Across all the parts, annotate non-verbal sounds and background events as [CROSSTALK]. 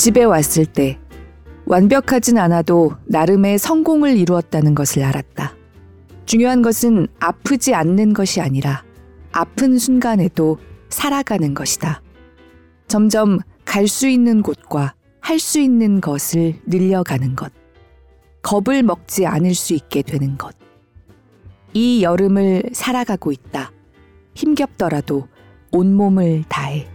집에 왔을 때 완벽하진 않아도 나름의 성공을 이루었다는 것을 알았다. 중요한 것은 아프지 않는 것이 아니라 아픈 순간에도 살아가는 것이다. 점점 갈 수 있는 곳과 할 수 있는 것을 늘려가는 것. 겁을 먹지 않을 수 있게 되는 것. 이 여름을 살아가고 있다. 힘겹더라도 온몸을 다해.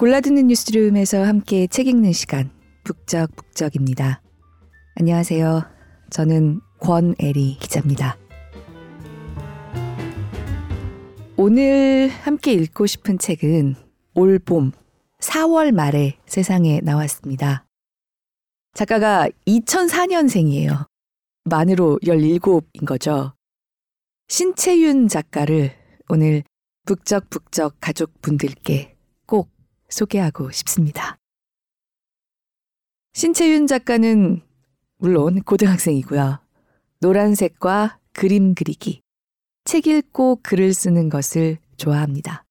골라듣는 뉴스룸에서 함께 책 읽는 시간 북적북적입니다. 안녕하세요. 저는 권애리 기자입니다. 오늘 함께 읽고 싶은 책은 올 봄 4월 말에 세상에 나왔습니다. 작가가 2004년생이에요. 만으로 17인 거죠. 신채윤 작가를 오늘 북적북적 가족분들께 꼭 소개하고 싶습니다. 신채윤 작가는 물론 고등학생이고요. 노란색과 그림 그리기, 책 읽고 글을 쓰는 것을 좋아합니다.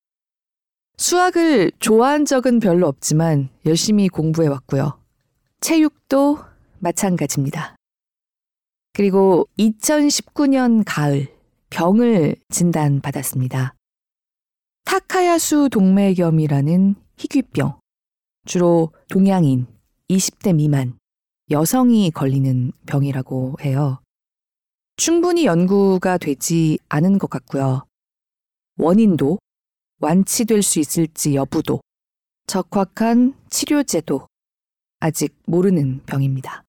수학을 좋아한 적은 별로 없지만 열심히 공부해 왔고요. 체육도 마찬가지입니다. 그리고 2019년 가을 병을 진단받았습니다. 타카야수 동맥염이라는 희귀병, 주로 동양인, 20대 미만, 여성이 걸리는 병이라고 해요. 충분히 연구가 되지 않은 것 같고요. 원인도 완치될 수 있을지 여부도 적확한 치료제도 아직 모르는 병입니다.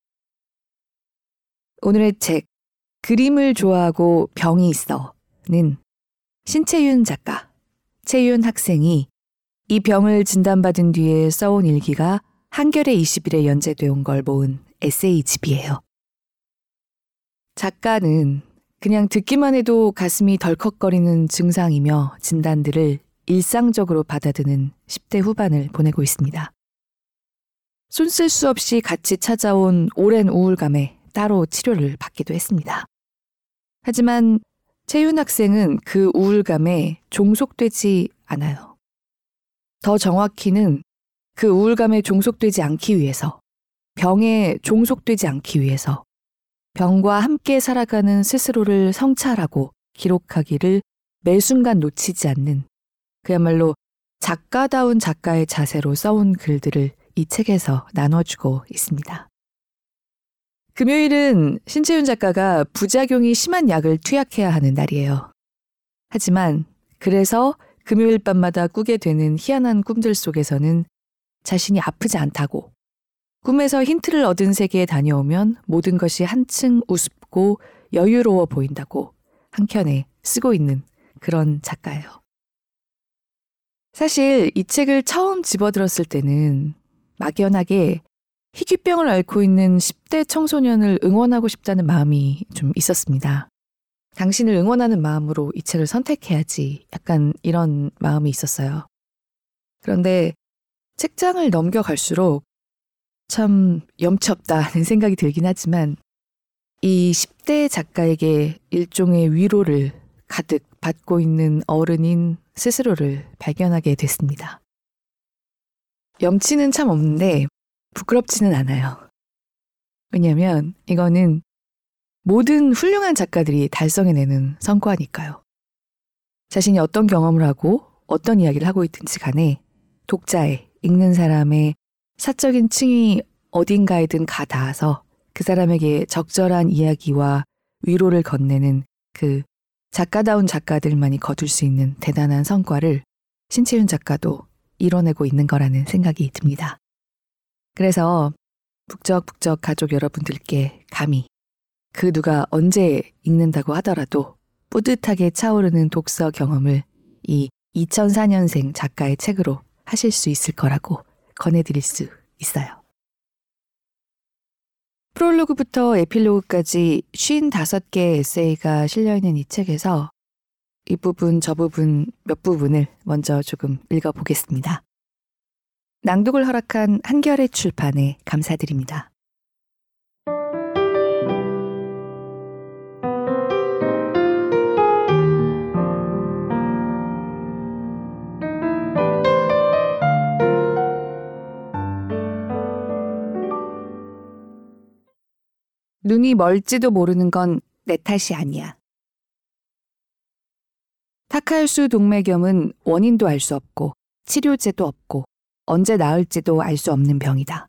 오늘의 책, 그림을 좋아하고 병이 있어는 신채윤 작가, 채윤 학생이 이 병을 진단받은 뒤에 써온 일기가 한겨레 20일에 연재되어 온걸 모은 에세이집이에요. 작가는 그냥 듣기만 해도 가슴이 덜컥거리는 증상이며 진단들을 일상적으로 받아드는 10대 후반을 보내고 있습니다. 손쓸 수 없이 같이 찾아온 오랜 우울감에 따로 치료를 받기도 했습니다. 하지만 채윤 학생은 그 우울감에 종속되지 않아요. 더 정확히는 그 우울감에 종속되지 않기 위해서, 병에 종속되지 않기 위해서, 병과 함께 살아가는 스스로를 성찰하고 기록하기를 매 순간 놓치지 않는 그야말로 작가다운 작가의 자세로 써온 글들을 이 책에서 나눠주고 있습니다. 금요일은 신채윤 작가가 부작용이 심한 약을 투약해야 하는 날이에요. 하지만 그래서 금요일 밤마다 꾸게 되는 희한한 꿈들 속에서는 자신이 아프지 않다고 꿈에서 힌트를 얻은 세계에 다녀오면 모든 것이 한층 우습고 여유로워 보인다고 한켠에 쓰고 있는 그런 작가예요. 사실 이 책을 처음 집어들었을 때는 막연하게 희귀병을 앓고 있는 10대 청소년을 응원하고 싶다는 마음이 좀 있었습니다. 당신을 응원하는 마음으로 이 책을 선택해야지 약간 이런 마음이 있었어요. 그런데 책장을 넘겨갈수록 참 염치없다는 [LAUGHS] 생각이 들긴 하지만 이 10대 작가에게 일종의 위로를 가득 받고 있는 어른인 스스로를 발견하게 됐습니다. 염치는 참 없는데 부끄럽지는 않아요. 왜냐면 이거는 모든 훌륭한 작가들이 달성해내는 성과니까요. 자신이 어떤 경험을 하고 어떤 이야기를 하고 있든지 간에 독자의, 읽는 사람의 사적인 층이 어딘가에든 가 닿아서 그 사람에게 적절한 이야기와 위로를 건네는 그 작가다운 작가들만이 거둘 수 있는 대단한 성과를 신채윤 작가도 이뤄내고 있는 거라는 생각이 듭니다. 그래서 북적북적 가족 여러분들께 감히 그 누가 언제 읽는다고 하더라도 뿌듯하게 차오르는 독서 경험을 이 2004년생 작가의 책으로 하실 수 있을 거라고 권해드릴 수 있어요. 프롤로그부터 에필로그까지 55개의 에세이가 실려있는 이 책에서 이 부분, 저 부분 몇 부분을 먼저 조금 읽어보겠습니다. 낭독을 허락한 한결의 출판에 감사드립니다. 눈이 멀지도 모르는 건 내 탓이 아니야. 타카일수 동맥염은 원인도 알 수 없고 치료제도 없고 언제 나을지도 알 수 없는 병이다.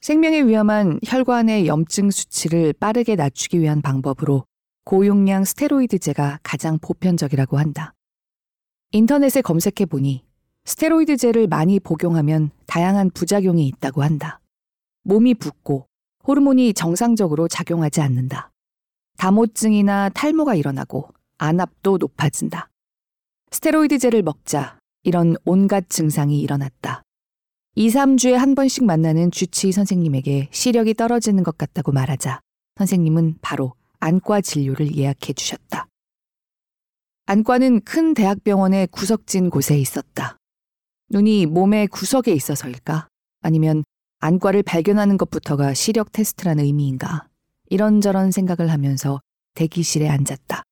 생명에 위험한 혈관의 염증 수치를 빠르게 낮추기 위한 방법으로 고용량 스테로이드제가 가장 보편적이라고 한다. 인터넷에 검색해 보니 스테로이드제를 많이 복용하면 다양한 부작용이 있다고 한다. 몸이 붓고 호르몬이 정상적으로 작용하지 않는다. 다모증이나 탈모가 일어나고 안압도 높아진다. 스테로이드제를 먹자 이런 온갖 증상이 일어났다. 2, 3주에 한 번씩 만나는 주치의 선생님에게 시력이 떨어지는 것 같다고 말하자 선생님은 바로 안과 진료를 예약해 주셨다. 안과는 큰 대학병원의 구석진 곳에 있었다. 눈이 몸의 구석에 있어서일까? 아니면 안과를 발견하는 것부터가 시력 테스트라는 의미인가? 이런저런 생각을 하면서 대기실에 앉았다.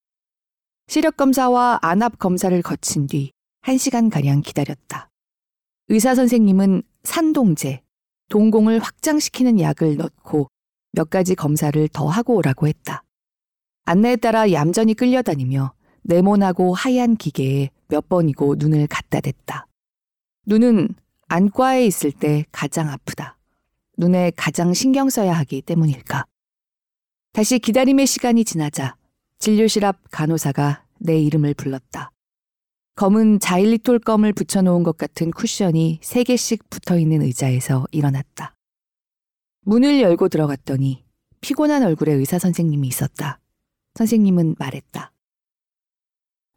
시력 검사와 안압 검사를 거친 뒤 1시간 가량 기다렸다. 의사 선생님은 산동제, 동공을 확장시키는 약을 넣고 몇 가지 검사를 더 하고 오라고 했다. 안내에 따라 얌전히 끌려다니며 네모나고 하얀 기계에 몇 번이고 눈을 갖다 댔다. 눈은 안과에 있을 때 가장 아프다. 눈에 가장 신경 써야 하기 때문일까. 다시 기다림의 시간이 지나자 진료실 앞 간호사가 내 이름을 불렀다. 검은 자일리톨 껌을 붙여놓은 것 같은 쿠션이 세 개씩 붙어 있는 의자에서 일어났다. 문을 열고 들어갔더니 피곤한 얼굴의 의사 선생님이 있었다. 선생님은 말했다.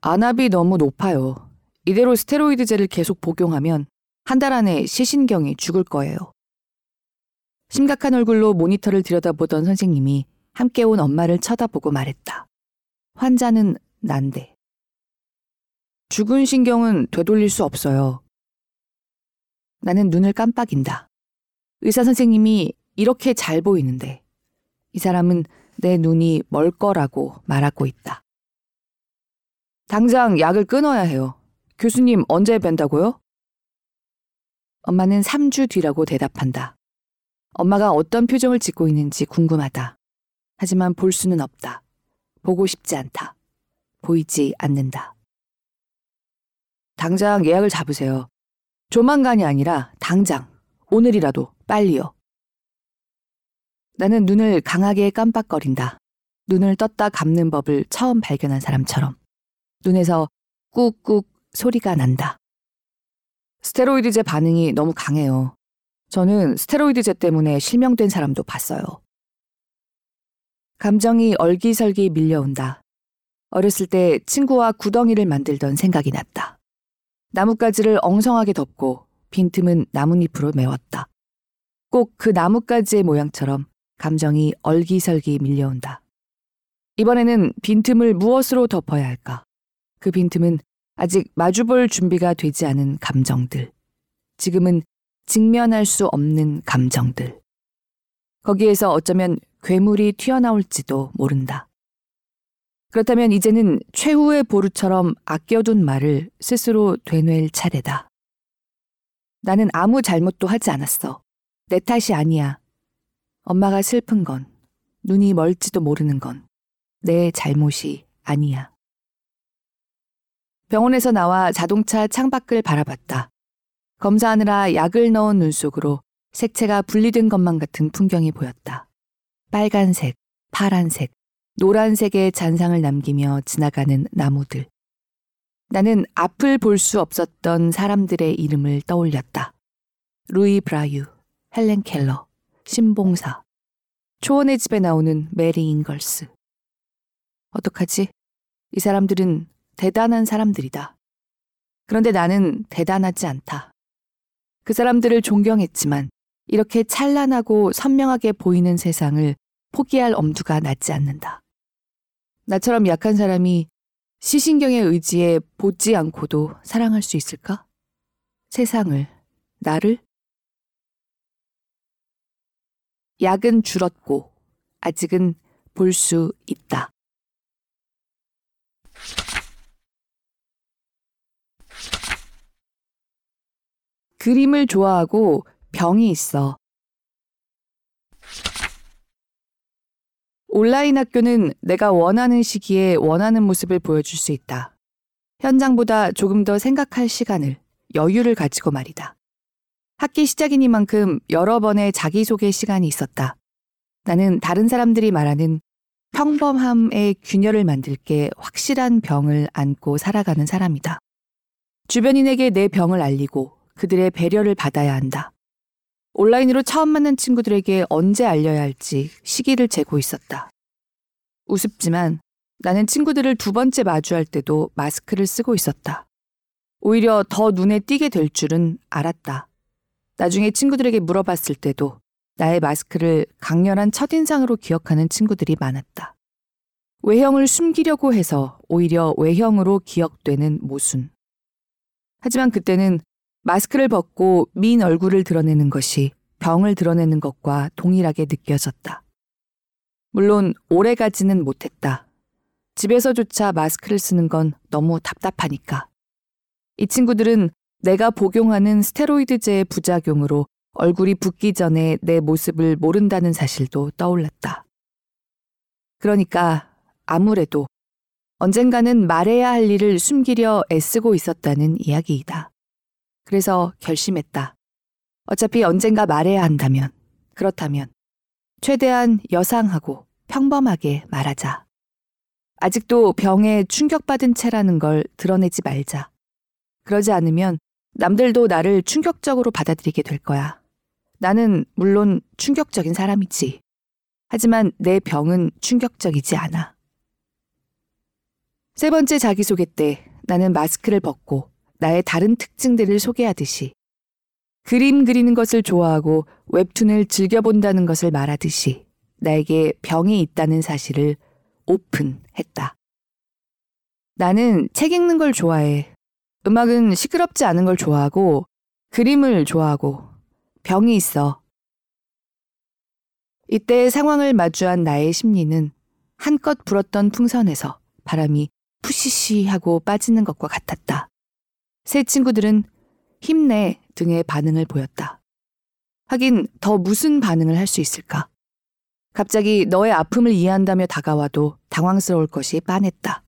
안압이 너무 높아요. 이대로 스테로이드제를 계속 복용하면 한 달 안에 시신경이 죽을 거예요. 심각한 얼굴로 모니터를 들여다보던 선생님이 함께 온 엄마를 쳐다보고 말했다. 환자는 난데. 죽은 신경은 되돌릴 수 없어요. 나는 눈을 깜빡인다. 의사 선생님이 이렇게 잘 보이는데 이 사람은 내 눈이 멀 거라고 말하고 있다. 당장 약을 끊어야 해요. 교수님 언제 뵌다고요? 엄마는 3주 뒤라고 대답한다. 엄마가 어떤 표정을 짓고 있는지 궁금하다. 하지만 볼 수는 없다. 보고 싶지 않다. 보이지 않는다. 당장 예약을 잡으세요. 조만간이 아니라 당장, 오늘이라도 빨리요. 나는 눈을 강하게 깜빡거린다. 눈을 떴다 감는 법을 처음 발견한 사람처럼. 눈에서 꾹꾹 소리가 난다. 스테로이드제 반응이 너무 강해요. 저는 스테로이드제 때문에 실명된 사람도 봤어요. 감정이 얼기설기 밀려온다. 어렸을 때 친구와 구덩이를 만들던 생각이 났다. 나뭇가지를 엉성하게 덮고 빈틈은 나뭇잎으로 메웠다. 꼭 그 나뭇가지의 모양처럼 감정이 얼기설기 밀려온다. 이번에는 빈틈을 무엇으로 덮어야 할까? 그 빈틈은 아직 마주볼 준비가 되지 않은 감정들. 지금은 직면할 수 없는 감정들. 거기에서 어쩌면 괴물이 튀어나올지도 모른다. 그렇다면 이제는 최후의 보루처럼 아껴둔 말을 스스로 되뇌일 차례다. 나는 아무 잘못도 하지 않았어. 내 탓이 아니야. 엄마가 슬픈 건, 눈이 멀지도 모르는 건 내 잘못이 아니야. 병원에서 나와 자동차 창밖을 바라봤다. 검사하느라 약을 넣은 눈 속으로 색채가 분리된 것만 같은 풍경이 보였다. 빨간색, 파란색, 노란색의 잔상을 남기며 지나가는 나무들. 나는 앞을 볼 수 없었던 사람들의 이름을 떠올렸다. 루이 브라유, 헬렌 켈러, 심봉사, 초원의 집에 나오는 메리 잉걸스. 어떡하지? 이 사람들은 대단한 사람들이다. 그런데 나는 대단하지 않다. 그 사람들을 존경했지만 이렇게 찬란하고 선명하게 보이는 세상을 포기할 엄두가 나지 않는다. 나처럼 약한 사람이 시신경의 의지에 보지 않고도 사랑할 수 있을까? 세상을, 나를? 약은 줄었고, 아직은 볼 수 있다. 그림을 좋아하고 병이 있어. 온라인 학교는 내가 원하는 시기에 원하는 모습을 보여줄 수 있다. 현장보다 조금 더 생각할 시간을, 여유를 가지고 말이다. 학기 시작이니만큼 여러 번의 자기소개 시간이 있었다. 나는 다른 사람들이 말하는 평범함의 균열을 만들 게 확실한 병을 안고 살아가는 사람이다. 주변인에게 내 병을 알리고 그들의 배려를 받아야 한다. 온라인으로 처음 만난 친구들에게 언제 알려야 할지 시기를 재고 있었다. 우습지만 나는 친구들을 두 번째 마주할 때도 마스크를 쓰고 있었다. 오히려 더 눈에 띄게 될 줄은 알았다. 나중에 친구들에게 물어봤을 때도 나의 마스크를 강렬한 첫인상으로 기억하는 친구들이 많았다. 외형을 숨기려고 해서 오히려 외형으로 기억되는 모순. 하지만 그때는 마스크를 벗고 민 얼굴을 드러내는 것이 병을 드러내는 것과 동일하게 느껴졌다. 물론 오래 가지는 못했다. 집에서조차 마스크를 쓰는 건 너무 답답하니까. 이 친구들은 내가 복용하는 스테로이드제의 부작용으로 얼굴이 붓기 전에 내 모습을 모른다는 사실도 떠올랐다. 그러니까 아무래도 언젠가는 말해야 할 일을 숨기려 애쓰고 있었다는 이야기이다. 그래서 결심했다. 어차피 언젠가 말해야 한다면, 그렇다면, 최대한 여상하고 평범하게 말하자. 아직도 병에 충격받은 채라는 걸 드러내지 말자. 그러지 않으면 남들도 나를 충격적으로 받아들이게 될 거야. 나는 물론 충격적인 사람이지. 하지만 내 병은 충격적이지 않아. 세 번째 자기소개 때 나는 마스크를 벗고 나의 다른 특징들을 소개하듯이 그림 그리는 것을 좋아하고 웹툰을 즐겨본다는 것을 말하듯이 나에게 병이 있다는 사실을 오픈했다. 나는 책 읽는 걸 좋아해. 음악은 시끄럽지 않은 걸 좋아하고 그림을 좋아하고 병이 있어. 이때 상황을 마주한 나의 심리는 한껏 불었던 풍선에서 바람이 푸시시 하고 빠지는 것과 같았다. 새 친구들은 힘내 등의 반응을 보였다. 하긴 더 무슨 반응을 할 수 있을까? 갑자기 너의 아픔을 이해한다며 다가와도 당황스러울 것이 빤했다.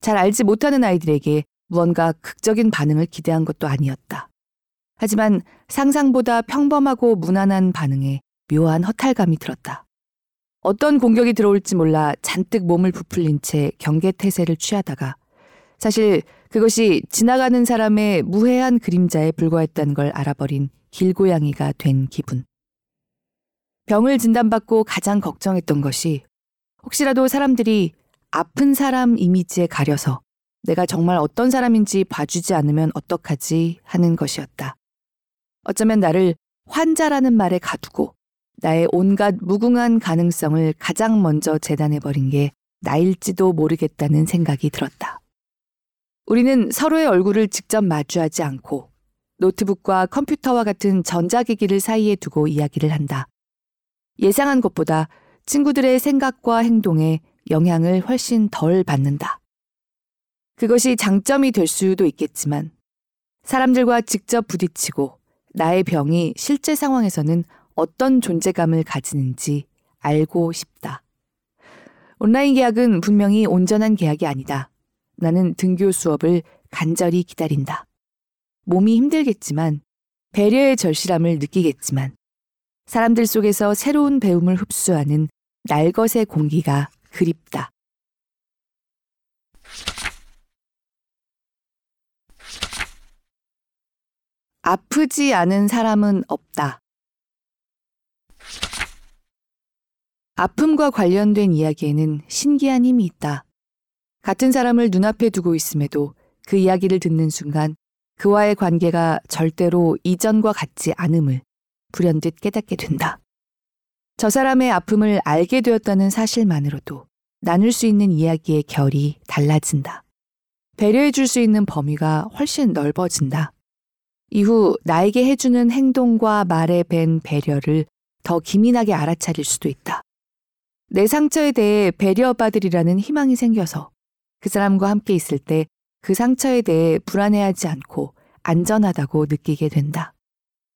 잘 알지 못하는 아이들에게 무언가 극적인 반응을 기대한 것도 아니었다. 하지만 상상보다 평범하고 무난한 반응에 묘한 허탈감이 들었다. 어떤 공격이 들어올지 몰라 잔뜩 몸을 부풀린 채 경계태세를 취하다가 사실 그것이 지나가는 사람의 무해한 그림자에 불과했다는 걸 알아버린 길고양이가 된 기분. 병을 진단받고 가장 걱정했던 것이 혹시라도 사람들이 아픈 사람 이미지에 가려서 내가 정말 어떤 사람인지 봐주지 않으면 어떡하지 하는 것이었다. 어쩌면 나를 환자라는 말에 가두고 나의 온갖 무궁한 가능성을 가장 먼저 재단해버린 게 나일지도 모르겠다는 생각이 들었다. 우리는 서로의 얼굴을 직접 마주하지 않고 노트북과 컴퓨터와 같은 전자기기를 사이에 두고 이야기를 한다. 예상한 것보다 친구들의 생각과 행동에 영향을 훨씬 덜 받는다. 그것이 장점이 될 수도 있겠지만 사람들과 직접 부딪히고 나의 병이 실제 상황에서는 어떤 존재감을 가지는지 알고 싶다. 온라인 계약은 분명히 온전한 계약이 아니다. 나는 등교 수업을 간절히 기다린다. 몸이 힘들겠지만 배려의 절실함을 느끼겠지만 사람들 속에서 새로운 배움을 흡수하는 날것의 공기가 그립다. 아프지 않은 사람은 없다. 아픔과 관련된 이야기에는 신기한 힘이 있다. 같은 사람을 눈앞에 두고 있음에도 그 이야기를 듣는 순간 그와의 관계가 절대로 이전과 같지 않음을 불현듯 깨닫게 된다. 저 사람의 아픔을 알게 되었다는 사실만으로도 나눌 수 있는 이야기의 결이 달라진다. 배려해 줄 수 있는 범위가 훨씬 넓어진다. 이후 나에게 해주는 행동과 말에 밴 배려를 더 기민하게 알아차릴 수도 있다. 내 상처에 대해 배려받으리라는 희망이 생겨서 그 사람과 함께 있을 때 그 상처에 대해 불안해하지 않고 안전하다고 느끼게 된다.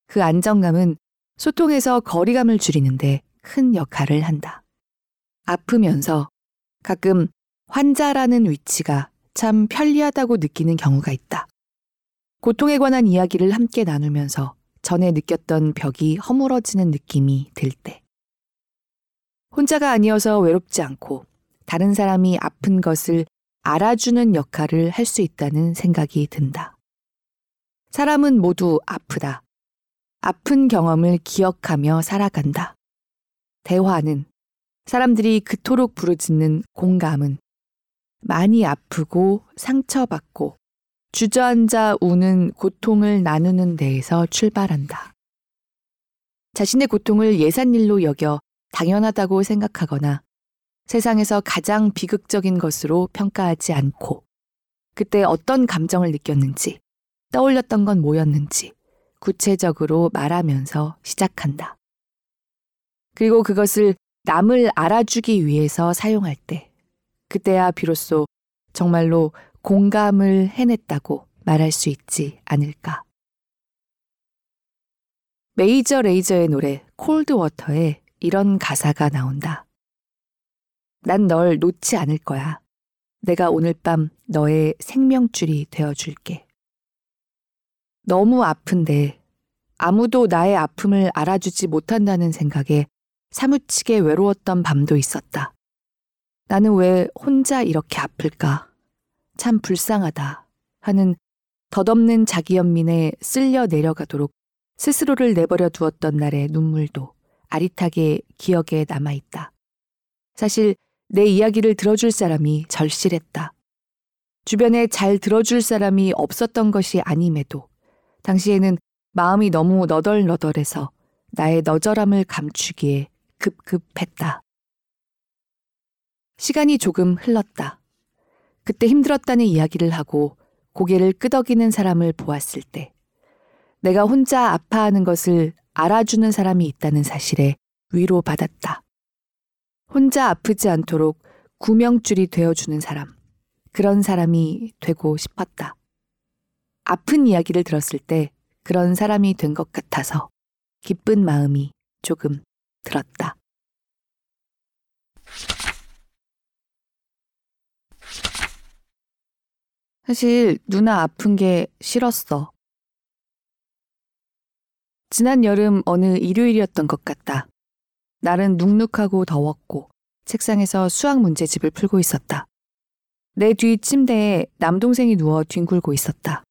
그 안정감은 소통에서 거리감을 줄이는데 큰 역할을 한다. 아프면서 가끔 환자라는 위치가 참 편리하다고 느끼는 경우가 있다. 고통에 관한 이야기를 함께 나누면서 전에 느꼈던 벽이 허물어지는 느낌이 들 때. 혼자가 아니어서 외롭지 않고 다른 사람이 아픈 것을 알아주는 역할을 할 수 있다는 생각이 든다. 사람은 모두 아프다. 아픈 경험을 기억하며 살아간다. 대화는 사람들이 그토록 부르짖는 공감은 많이 아프고 상처받고 주저앉아 우는 고통을 나누는 데에서 출발한다. 자신의 고통을 예산일로 여겨 당연하다고 생각하거나 세상에서 가장 비극적인 것으로 평가하지 않고 그때 어떤 감정을 느꼈는지 떠올렸던 건 뭐였는지 구체적으로 말하면서 시작한다. 그리고 그것을 남을 알아주기 위해서 사용할 때 그때야 비로소 정말로 공감을 해냈다고 말할 수 있지 않을까. 메이저 레이저의 노래 콜드워터에 이런 가사가 나온다. 난 널 놓지 않을 거야. 내가 오늘 밤 너의 생명줄이 되어줄게. 너무 아픈데 아무도 나의 아픔을 알아주지 못한다는 생각에 사무치게 외로웠던 밤도 있었다. 나는 왜 혼자 이렇게 아플까? 참 불쌍하다. 하는 덧없는 자기 연민에 쓸려 내려가도록 스스로를 내버려 두었던 날의 눈물도 아릿하게 기억에 남아있다. 사실 내 이야기를 들어줄 사람이 절실했다. 주변에 잘 들어줄 사람이 없었던 것이 아님에도 당시에는 마음이 너무 너덜너덜해서 나의 너절함을 감추기에 급급했다. 시간이 조금 흘렀다. 그때 힘들었다는 이야기를 하고 고개를 끄덕이는 사람을 보았을 때 내가 혼자 아파하는 것을 알아주는 사람이 있다는 사실에 위로받았다. 혼자 아프지 않도록 구명줄이 되어주는 사람. 그런 사람이 되고 싶었다. 아픈 이야기를 들었을 때 그런 사람이 된 것 같아서 기쁜 마음이 조금 들었다. 사실 누나 아픈 게 싫었어. 지난 여름 어느 일요일이었던 것 같다. 날은 눅눅하고 더웠고 책상에서 수학 문제집을 풀고 있었다. 내 뒤 침대에 남동생이 누워 뒹굴고 있었다.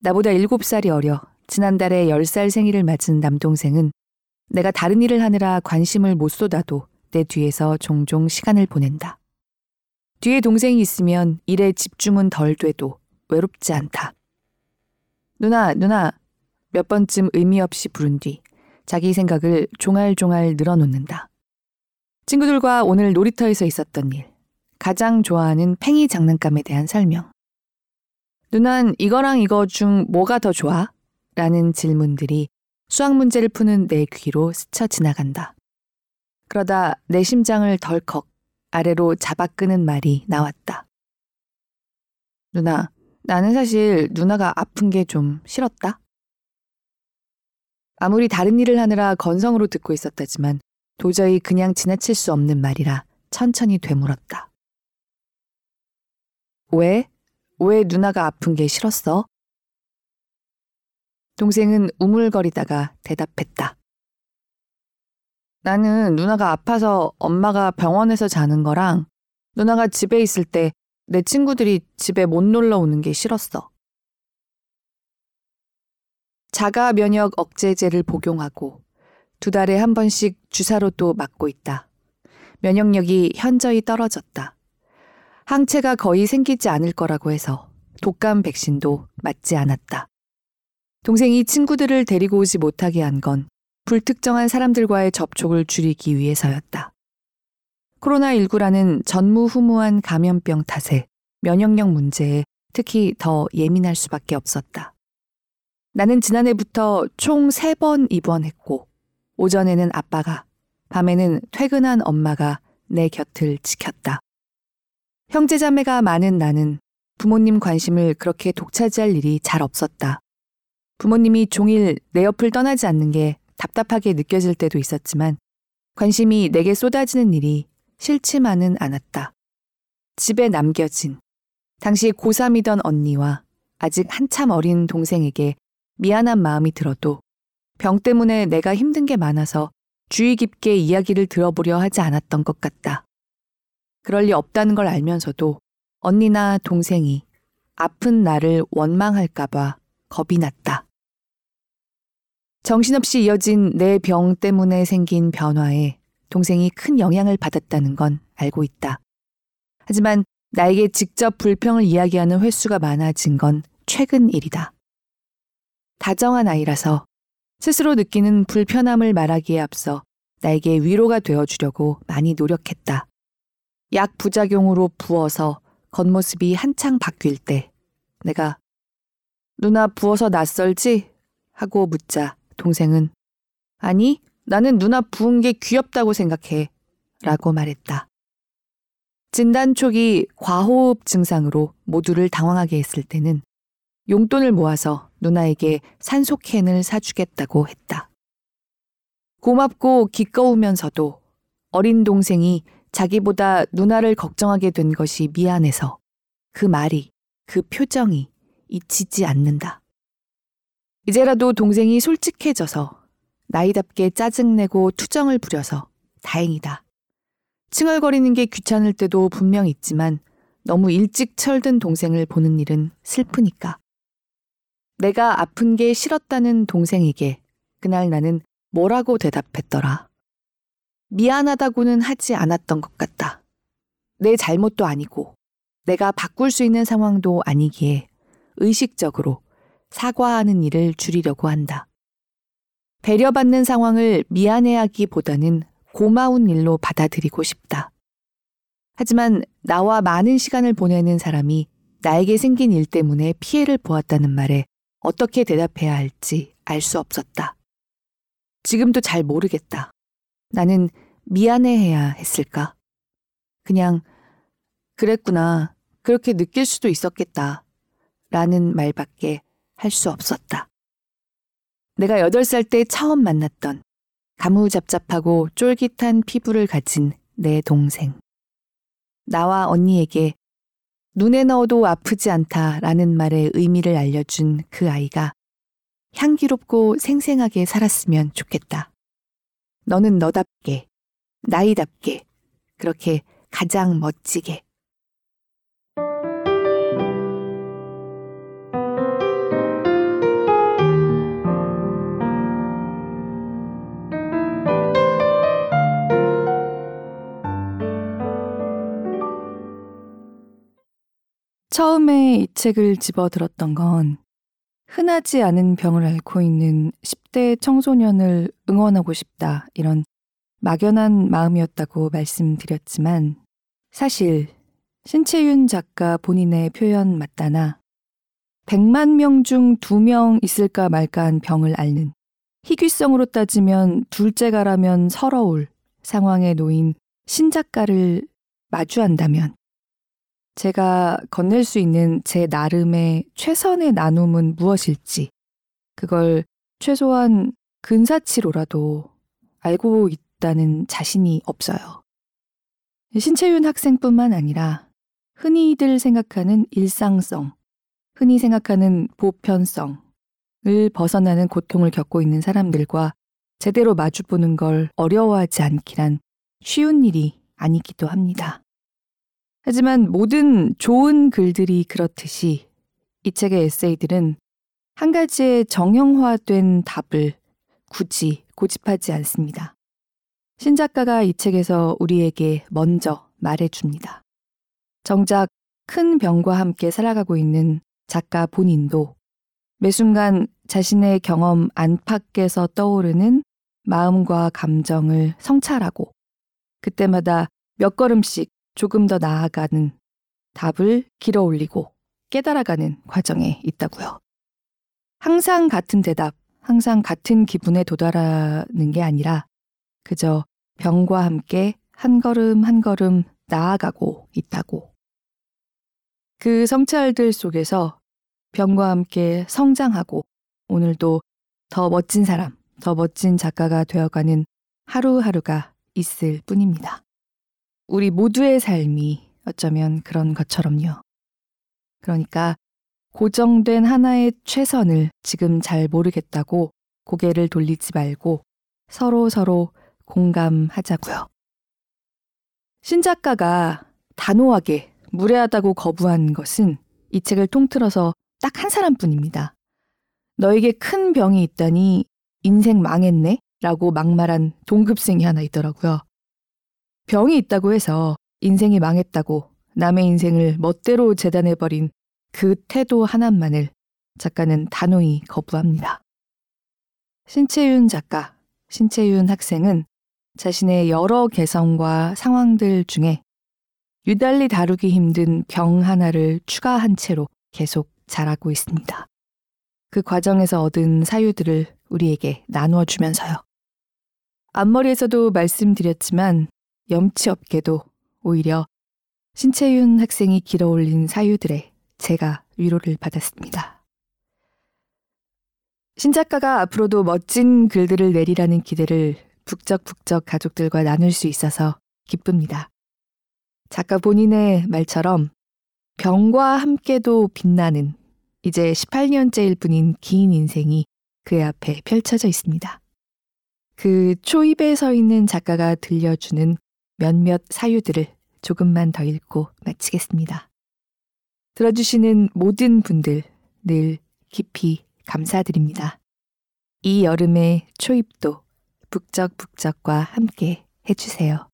나보다 7살이 어려 지난달에 10살 생일을 맞은 남동생은 내가 다른 일을 하느라 관심을 못 쏟아도 내 뒤에서 종종 시간을 보낸다. 뒤에 동생이 있으면 일에 집중은 덜 돼도 외롭지 않다. 누나, 누나, 몇 번쯤 의미 없이 부른 뒤 자기 생각을 종알종알 늘어놓는다. 친구들과 오늘 놀이터에서 있었던 일, 가장 좋아하는 팽이 장난감에 대한 설명. 누난 이거랑 이거 중 뭐가 더 좋아? 라는 질문들이 수학 문제를 푸는 내 귀로 스쳐 지나간다. 그러다 내 심장을 덜컥 아래로 잡아 끄는 말이 나왔다. 누나, 나는 사실 누나가 아픈 게 좀 싫었다. 아무리 다른 일을 하느라 건성으로 듣고 있었다지만 도저히 그냥 지나칠 수 없는 말이라 천천히 되물었다. 왜? 왜 누나가 아픈 게 싫었어? 동생은 우물거리다가 대답했다. 나는 누나가 아파서 엄마가 병원에서 자는 거랑 누나가 집에 있을 때 내 친구들이 집에 못 놀러 오는 게 싫었어. 자가 면역 억제제를 복용하고 두 달에 한 번씩 주사로 또 맞고 있다. 면역력이 현저히 떨어졌다. 항체가 거의 생기지 않을 거라고 해서 독감 백신도 맞지 않았다. 동생이 친구들을 데리고 오지 못하게 한 건 불특정한 사람들과의 접촉을 줄이기 위해서였다. 코로나19라는 전무후무한 감염병 탓에 면역력 문제에 특히 더 예민할 수밖에 없었다. 나는 지난해부터 총 3번 입원했고, 오전에는 아빠가, 밤에는 퇴근한 엄마가 내 곁을 지켰다. 형제자매가 많은 나는 부모님 관심을 그렇게 독차지할 일이 잘 없었다. 부모님이 종일 내 옆을 떠나지 않는 게 답답하게 느껴질 때도 있었지만 관심이 내게 쏟아지는 일이 싫지만은 않았다. 집에 남겨진 당시 고3이던 언니와 아직 한참 어린 동생에게 미안한 마음이 들어도 병 때문에 내가 힘든 게 많아서 주의 깊게 이야기를 들어보려 하지 않았던 것 같다. 그럴 리 없다는 걸 알면서도 언니나 동생이 아픈 나를 원망할까봐 겁이 났다. 정신없이 이어진 내 병 때문에 생긴 변화에 동생이 큰 영향을 받았다는 건 알고 있다. 하지만 나에게 직접 불평을 이야기하는 횟수가 많아진 건 최근 일이다. 다정한 아이라서 스스로 느끼는 불편함을 말하기에 앞서 나에게 위로가 되어 주려고 많이 노력했다. 약 부작용으로 부어서 겉모습이 한창 바뀔 때 내가 누나 부어서 낯설지? 하고 묻자 동생은 아니, 나는 누나 부은 게 귀엽다고 생각해. 라고 말했다. 진단 초기 과호흡 증상으로 모두를 당황하게 했을 때는 용돈을 모아서 누나에게 산소캔을 사주겠다고 했다. 고맙고 기꺼우면서도 어린 동생이 자기보다 누나를 걱정하게 된 것이 미안해서 그 말이, 그 표정이 잊히지 않는다. 이제라도 동생이 솔직해져서 나이답게 짜증내고 투정을 부려서 다행이다. 칭얼거리는 게 귀찮을 때도 분명 있지만 너무 일찍 철든 동생을 보는 일은 슬프니까. 내가 아픈 게 싫었다는 동생에게 그날 나는 뭐라고 대답했더라. 미안하다고는 하지 않았던 것 같다. 내 잘못도 아니고 내가 바꿀 수 있는 상황도 아니기에 의식적으로 사과하는 일을 줄이려고 한다. 배려받는 상황을 미안해하기보다는 고마운 일로 받아들이고 싶다. 하지만 나와 많은 시간을 보내는 사람이 나에게 생긴 일 때문에 피해를 보았다는 말에 어떻게 대답해야 할지 알 수 없었다. 지금도 잘 모르겠다. 나는 미안해해야 했을까? 그냥, 그랬구나. 그렇게 느낄 수도 있었겠다. 라는 말밖에 할 수 없었다. 내가 8살 때 처음 만났던 가무잡잡하고 쫄깃한 피부를 가진 내 동생. 나와 언니에게 눈에 넣어도 아프지 않다라는 말의 의미를 알려준 그 아이가 향기롭고 생생하게 살았으면 좋겠다. 너는 너답게, 나이답게, 그렇게 가장 멋지게. 처음에 이 책을 집어 들었던 건 흔하지 않은 병을 앓고 있는 10대 청소년을 응원하고 싶다 이런 막연한 마음이었다고 말씀드렸지만 사실 신채윤 작가 본인의 표현 맞다나 100만 명 중 2명 있을까 말까한 병을 앓는 희귀성으로 따지면 둘째가라면 서러울 상황에 놓인 신작가를 마주한다면 제가 건넬 수 있는 제 나름의 최선의 나눔은 무엇일지, 그걸 최소한 근사치로라도 알고 있다는 자신이 없어요. 신채윤 학생뿐만 아니라 흔히들 생각하는 일상성, 흔히 생각하는 보편성을 벗어나는 고통을 겪고 있는 사람들과 제대로 마주보는 걸 어려워하지 않기란 쉬운 일이 아니기도 합니다. 하지만 모든 좋은 글들이 그렇듯이 이 책의 에세이들은 한 가지의 정형화된 답을 굳이 고집하지 않습니다. 신작가가 이 책에서 우리에게 먼저 말해줍니다. 정작 큰 병과 함께 살아가고 있는 작가 본인도 매 순간 자신의 경험 안팎에서 떠오르는 마음과 감정을 성찰하고 그때마다 몇 걸음씩 조금 더 나아가는 답을 길어 올리고 깨달아가는 과정에 있다고요. 항상 같은 대답, 항상 같은 기분에 도달하는 게 아니라 그저 병과 함께 한 걸음 한 걸음 나아가고 있다고. 그 성찰들 속에서 병과 함께 성장하고 오늘도 더 멋진 사람, 더 멋진 작가가 되어가는 하루하루가 있을 뿐입니다. 우리 모두의 삶이 어쩌면 그런 것처럼요. 그러니까 고정된 하나의 최선을 지금 잘 모르겠다고 고개를 돌리지 말고 서로 서로 공감하자고요. 신작가가 단호하게 무례하다고 거부한 것은 이 책을 통틀어서 딱 한 사람뿐입니다. 너에게 큰 병이 있다니 인생 망했네? 라고 막말한 동급생이 하나 있더라고요. 병이 있다고 해서 인생이 망했다고 남의 인생을 멋대로 재단해버린 그 태도 하나만을 작가는 단호히 거부합니다. 신채윤 작가, 신채윤 학생은 자신의 여러 개성과 상황들 중에 유달리 다루기 힘든 병 하나를 추가한 채로 계속 자라고 있습니다. 그 과정에서 얻은 사유들을 우리에게 나누어 주면서요. 앞머리에서도 말씀드렸지만 염치 없게도 오히려 신채윤 학생이 길어 올린 사유들에 제가 위로를 받았습니다. 신작가가 앞으로도 멋진 글들을 내리라는 기대를 북적북적 가족들과 나눌 수 있어서 기쁩니다. 작가 본인의 말처럼 병과 함께도 빛나는 이제 18년째일 뿐인 긴 인생이 그의 앞에 펼쳐져 있습니다. 그 초입에 서 있는 작가가 들려주는 몇몇 사유들을 조금만 더 읽고 마치겠습니다. 들어주시는 모든 분들 늘 깊이 감사드립니다. 이 여름의 초입도 북적북적과 함께 해주세요.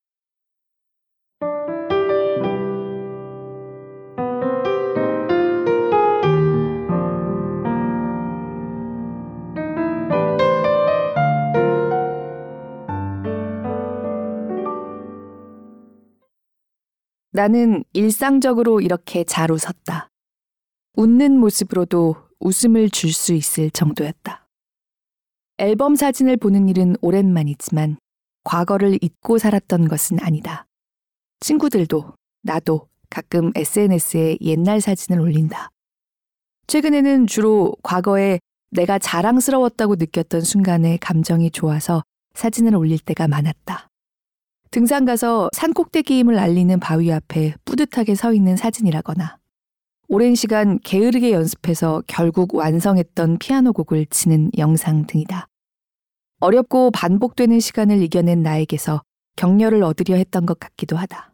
나는 일상적으로 이렇게 잘 웃었다. 웃는 모습으로도 웃음을 줄 수 있을 정도였다. 앨범 사진을 보는 일은 오랜만이지만 과거를 잊고 살았던 것은 아니다. 친구들도 나도 가끔 SNS에 옛날 사진을 올린다. 최근에는 주로 과거에 내가 자랑스러웠다고 느꼈던 순간에 감정이 좋아서 사진을 올릴 때가 많았다. 등산 가서 산 꼭대기 임을 알리는 바위 앞에 뿌듯하게 서 있는 사진이라거나 오랜 시간 게으르게 연습해서 결국 완성했던 피아노 곡을 치는 영상 등이다. 어렵고 반복되는 시간을 이겨낸 나에게서 격려를 얻으려 했던 것 같기도 하다.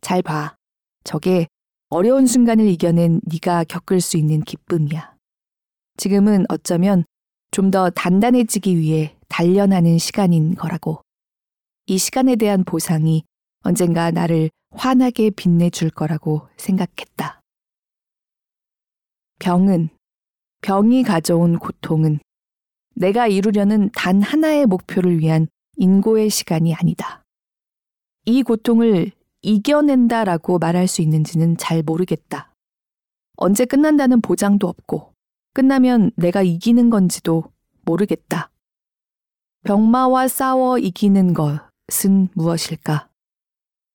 잘 봐. 저게 어려운 순간을 이겨낸 네가 겪을 수 있는 기쁨이야. 지금은 어쩌면 좀 더 단단해지기 위해 단련하는 시간인 거라고. 이 시간에 대한 보상이 언젠가 나를 환하게 빛내줄 거라고 생각했다. 병은, 병이 가져온 고통은 내가 이루려는 단 하나의 목표를 위한 인고의 시간이 아니다. 이 고통을 이겨낸다라고 말할 수 있는지는 잘 모르겠다. 언제 끝난다는 보장도 없고, 끝나면 내가 이기는 건지도 모르겠다. 병마와 싸워 이기는 것, 것은 무엇일까?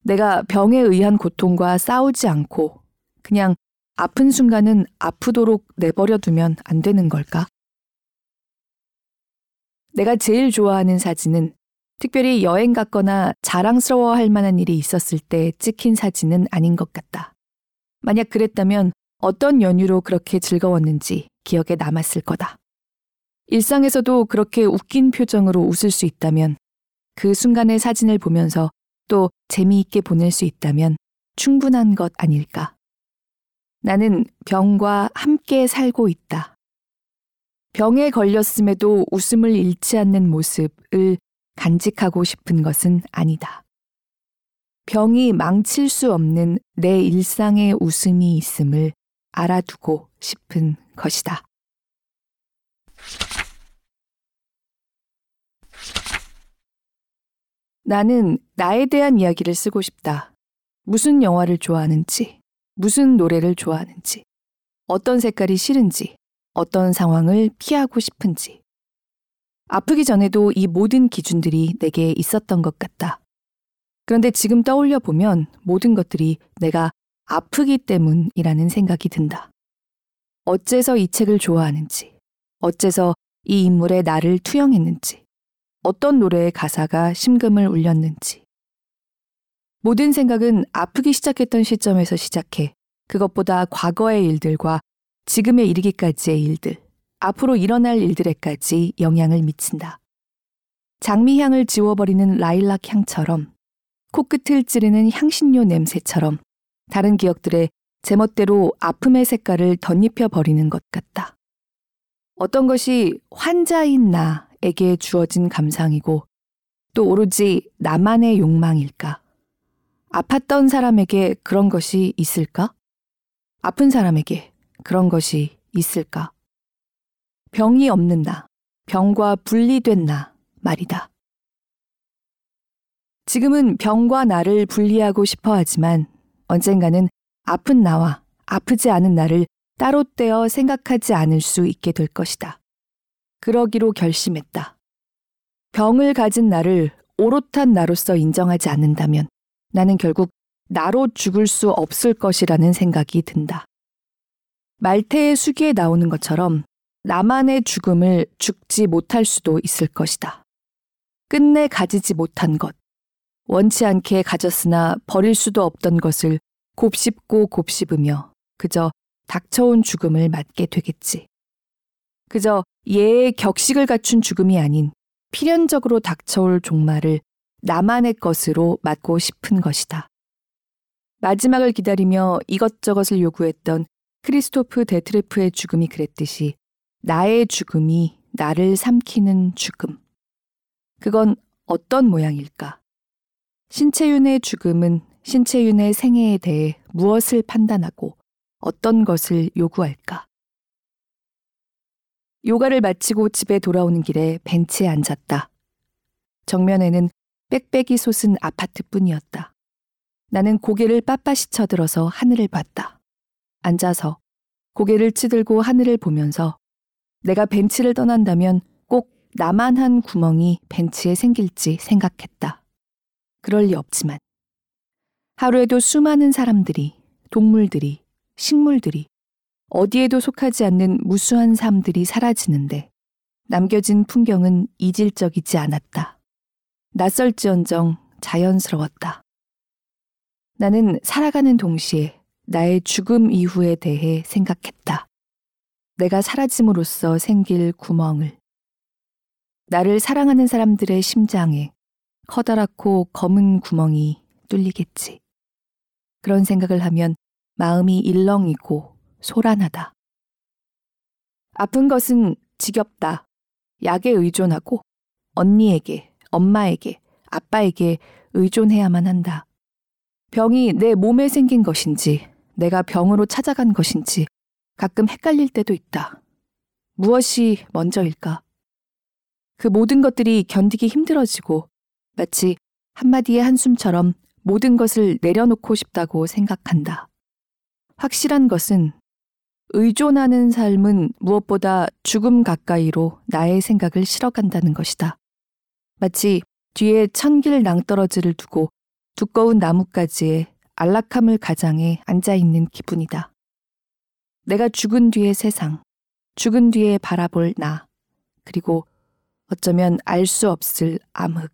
내가 병에 의한 고통과 싸우지 않고 그냥 아픈 순간은 아프도록 내버려 두면 안 되는 걸까? 내가 제일 좋아하는 사진은 특별히 여행 갔거나 자랑스러워 할 만한 일이 있었을 때 찍힌 사진은 아닌 것 같다. 만약 그랬다면 어떤 연유로 그렇게 즐거웠는지 기억에 남았을 거다. 일상에서도 그렇게 웃긴 표정으로 웃을 수 있다면 그 순간의 사진을 보면서 또 재미있게 보낼 수 있다면 충분한 것 아닐까. 나는 병과 함께 살고 있다. 병에 걸렸음에도 웃음을 잃지 않는 모습을 간직하고 싶은 것은 아니다. 병이 망칠 수 없는 내 일상의 웃음이 있음을 알아두고 싶은 것이다. 나는 나에 대한 이야기를 쓰고 싶다. 무슨 영화를 좋아하는지, 무슨 노래를 좋아하는지, 어떤 색깔이 싫은지, 어떤 상황을 피하고 싶은지. 아프기 전에도 이 모든 기준들이 내게 있었던 것 같다. 그런데 지금 떠올려 보면 모든 것들이 내가 아프기 때문이라는 생각이 든다. 어째서 이 책을 좋아하는지, 어째서 이 인물의 나를 투영했는지, 어떤 노래의 가사가 심금을 울렸는지. 모든 생각은 아프기 시작했던 시점에서 시작해 그것보다 과거의 일들과 지금에 이르기까지의 일들, 앞으로 일어날 일들에까지 영향을 미친다. 장미향을 지워버리는 라일락 향처럼 코끝을 찌르는 향신료 냄새처럼 다른 기억들의 제멋대로 아픔의 색깔을 덧입혀 버리는 것 같다. 어떤 것이 환자인 나 에게 주어진 감상이고 또 오로지 나만의 욕망일까? 아팠던 사람에게 그런 것이 있을까? 아픈 사람에게 그런 것이 있을까? 병이 없는 나, 병과 분리된 나 말이다. 지금은 병과 나를 분리하고 싶어 하지만 언젠가는 아픈 나와 아프지 않은 나를 따로 떼어 생각하지 않을 수 있게 될 것이다. 그러기로 결심했다. 병을 가진 나를 오롯한 나로서 인정하지 않는다면 나는 결국 나로 죽을 수 없을 것이라는 생각이 든다. 말태의 수기에 나오는 것처럼 나만의 죽음을 죽지 못할 수도 있을 것이다. 끝내 가지지 못한 것, 원치 않게 가졌으나 버릴 수도 없던 것을 곱씹고 곱씹으며 그저 닥쳐온 죽음을 맞게 되겠지. 그저 예의 격식을 갖춘 죽음이 아닌 필연적으로 닥쳐올 종말을 나만의 것으로 맞고 싶은 것이다. 마지막을 기다리며 이것저것을 요구했던 크리스토프 데트레프의 죽음이 그랬듯이 나의 죽음이 나를 삼키는 죽음. 그건 어떤 모양일까? 신채윤의 죽음은 신채윤의 생애에 대해 무엇을 판단하고 어떤 것을 요구할까? 요가를 마치고 집에 돌아오는 길에 벤치에 앉았다. 정면에는 빽빽이 솟은 아파트뿐이었다. 나는 고개를 빳빳이 쳐들어서 하늘을 봤다. 앉아서 고개를 치들고 하늘을 보면서 내가 벤치를 떠난다면 꼭 나만 한 구멍이 벤치에 생길지 생각했다. 그럴 리 없지만 하루에도 수많은 사람들이, 동물들이, 식물들이, 어디에도 속하지 않는 무수한 삶들이 사라지는데 남겨진 풍경은 이질적이지 않았다. 낯설지언정 자연스러웠다. 나는 살아가는 동시에 나의 죽음 이후에 대해 생각했다. 내가 사라짐으로써 생길 구멍을. 나를 사랑하는 사람들의 심장에 커다랗고 검은 구멍이 뚫리겠지. 그런 생각을 하면 마음이 일렁이고 소란하다. 아픈 것은 지겹다. 약에 의존하고 언니에게, 엄마에게, 아빠에게 의존해야만 한다. 병이 내 몸에 생긴 것인지, 내가 병으로 찾아간 것인지 가끔 헷갈릴 때도 있다. 무엇이 먼저일까? 그 모든 것들이 견디기 힘들어지고 마치 한마디의 한숨처럼 모든 것을 내려놓고 싶다고 생각한다. 확실한 것은 의존하는 삶은 무엇보다 죽음 가까이로 나의 생각을 실어간다는 것이다. 마치 뒤에 천길 낭떠러지를 두고 두꺼운 나뭇가지에 안락함을 가장해 앉아 있는 기분이다. 내가 죽은 뒤의 세상, 죽은 뒤에 바라볼 나, 그리고 어쩌면 알 수 없을 암흑.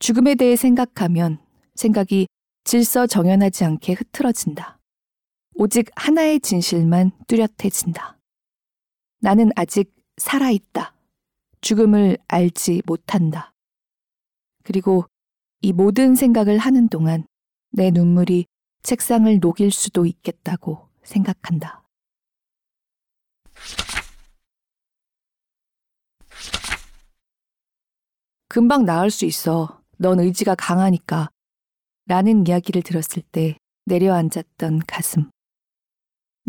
죽음에 대해 생각하면 생각이 질서 정연하지 않게 흐트러진다. 오직 하나의 진실만 뚜렷해진다. 나는 아직 살아있다. 죽음을 알지 못한다. 그리고 이 모든 생각을 하는 동안 내 눈물이 책상을 녹일 수도 있겠다고 생각한다. 금방 나을 수 있어. 넌 의지가 강하니까. 라는 이야기를 들었을 때 내려앉았던 가슴.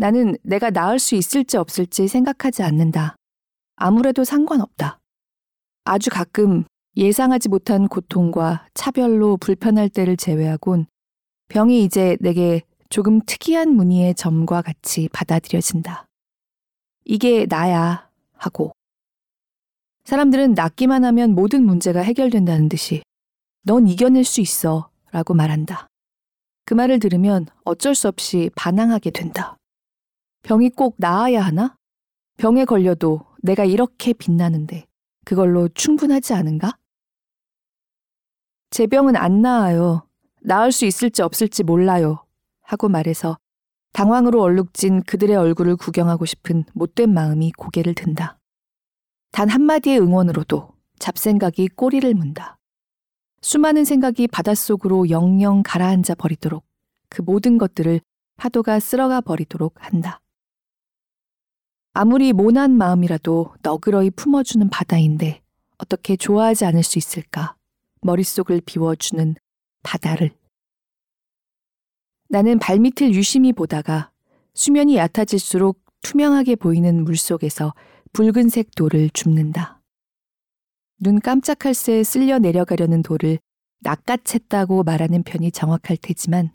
나는 내가 나을 수 있을지 없을지 생각하지 않는다. 아무래도 상관없다. 아주 가끔 예상하지 못한 고통과 차별로 불편할 때를 제외하곤 병이 이제 내게 조금 특이한 무늬의 점과 같이 받아들여진다. 이게 나야 하고. 사람들은 낫기만 하면 모든 문제가 해결된다는 듯이 넌 이겨낼 수 있어 라고 말한다. 그 말을 들으면 어쩔 수 없이 반항하게 된다. 병이 꼭 나아야 하나? 병에 걸려도 내가 이렇게 빛나는데 그걸로 충분하지 않은가? 제 병은 안 나아요. 나을 수 있을지 없을지 몰라요. 하고 말해서 당황으로 얼룩진 그들의 얼굴을 구경하고 싶은 못된 마음이 고개를 든다. 단 한마디의 응원으로도 잡생각이 꼬리를 문다. 수많은 생각이 바닷속으로 영영 가라앉아 버리도록 그 모든 것들을 파도가 쓸어가 버리도록 한다. 아무리 모난 마음이라도 너그러이 품어주는 바다인데 어떻게 좋아하지 않을 수 있을까? 머릿속을 비워주는 바다를. 나는 발밑을 유심히 보다가 수면이 얕아질수록 투명하게 보이는 물 속에서 붉은색 돌을 줍는다. 눈 깜짝할 새 쓸려 내려가려는 돌을 낚아챘다고 말하는 편이 정확할 테지만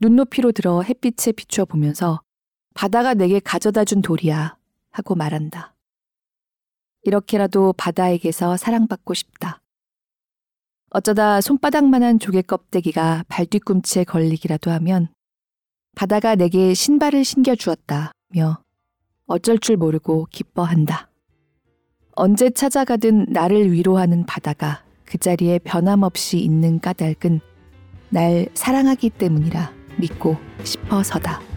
눈높이로 들어 햇빛에 비추어 보면서 바다가 내게 가져다 준 돌이야 하고 말한다. 이렇게라도 바다에게서 사랑받고 싶다. 어쩌다 손바닥만한 조개 껍데기가 발뒤꿈치에 걸리기라도 하면 바다가 내게 신발을 신겨 주었다며 어쩔 줄 모르고 기뻐한다. 언제 찾아가든 나를 위로하는 바다가 그 자리에 변함없이 있는 까닭은 날 사랑하기 때문이라 믿고 싶어서다.